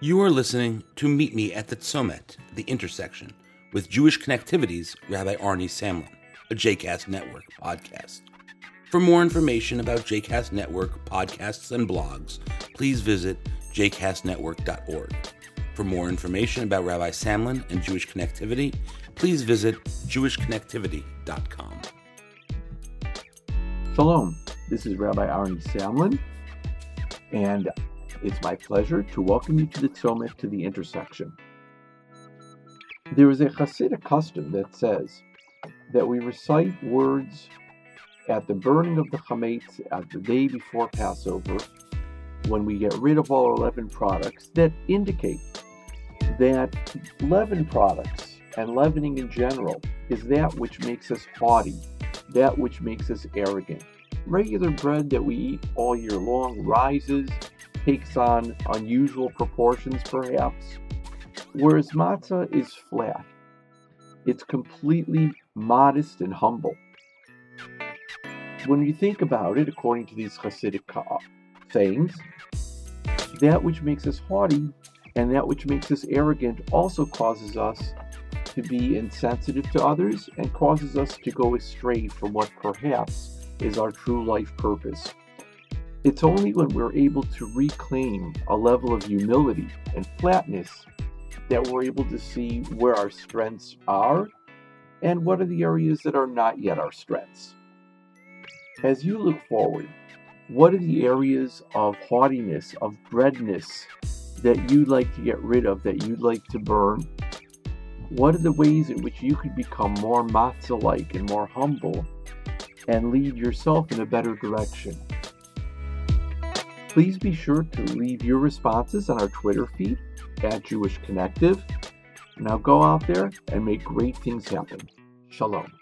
You are listening to Meet Me at the Tzomet, the intersection, with Jewish Connectivity's Rabbi Arnie Samlin, a JCast Network podcast. For more information about JCast Network podcasts and blogs, please visit jcastnetwork.org. For more information about Rabbi Samlin and Jewish Connectivity, please visit jewishconnectivity.com. Shalom, this is Rabbi Arnie Samlin, and it's my pleasure to welcome you to the Tzomet to the intersection. There is a Hasidic custom that says that we recite words at the burning of the chametz at the day before Passover, when we get rid of all our leaven products, that indicate that leaven products and leavening in general is that which makes us haughty, that which makes us arrogant. Regular bread that we eat all year long rises takes on unusual proportions, perhaps, whereas matzah is flat. It's completely modest and humble. When you think about it, according to these Hasidic uh, sayings, that which makes us haughty and that which makes us arrogant also causes us to be insensitive to others and causes us to go astray from what perhaps is our true life purpose. It's only when we're able to reclaim a level of humility and flatness that we're able to see where our strengths are and what are the areas that are not yet our strengths. As you look forward, what are the areas of haughtiness, of breadness that you'd like to get rid of, that you'd like to burn? What are the ways in which you could become more matzah like and more humble and lead yourself in a better direction? Please be sure to leave your responses on our Twitter feed at Jewish Connective. Now go out there and make great things happen. Shalom.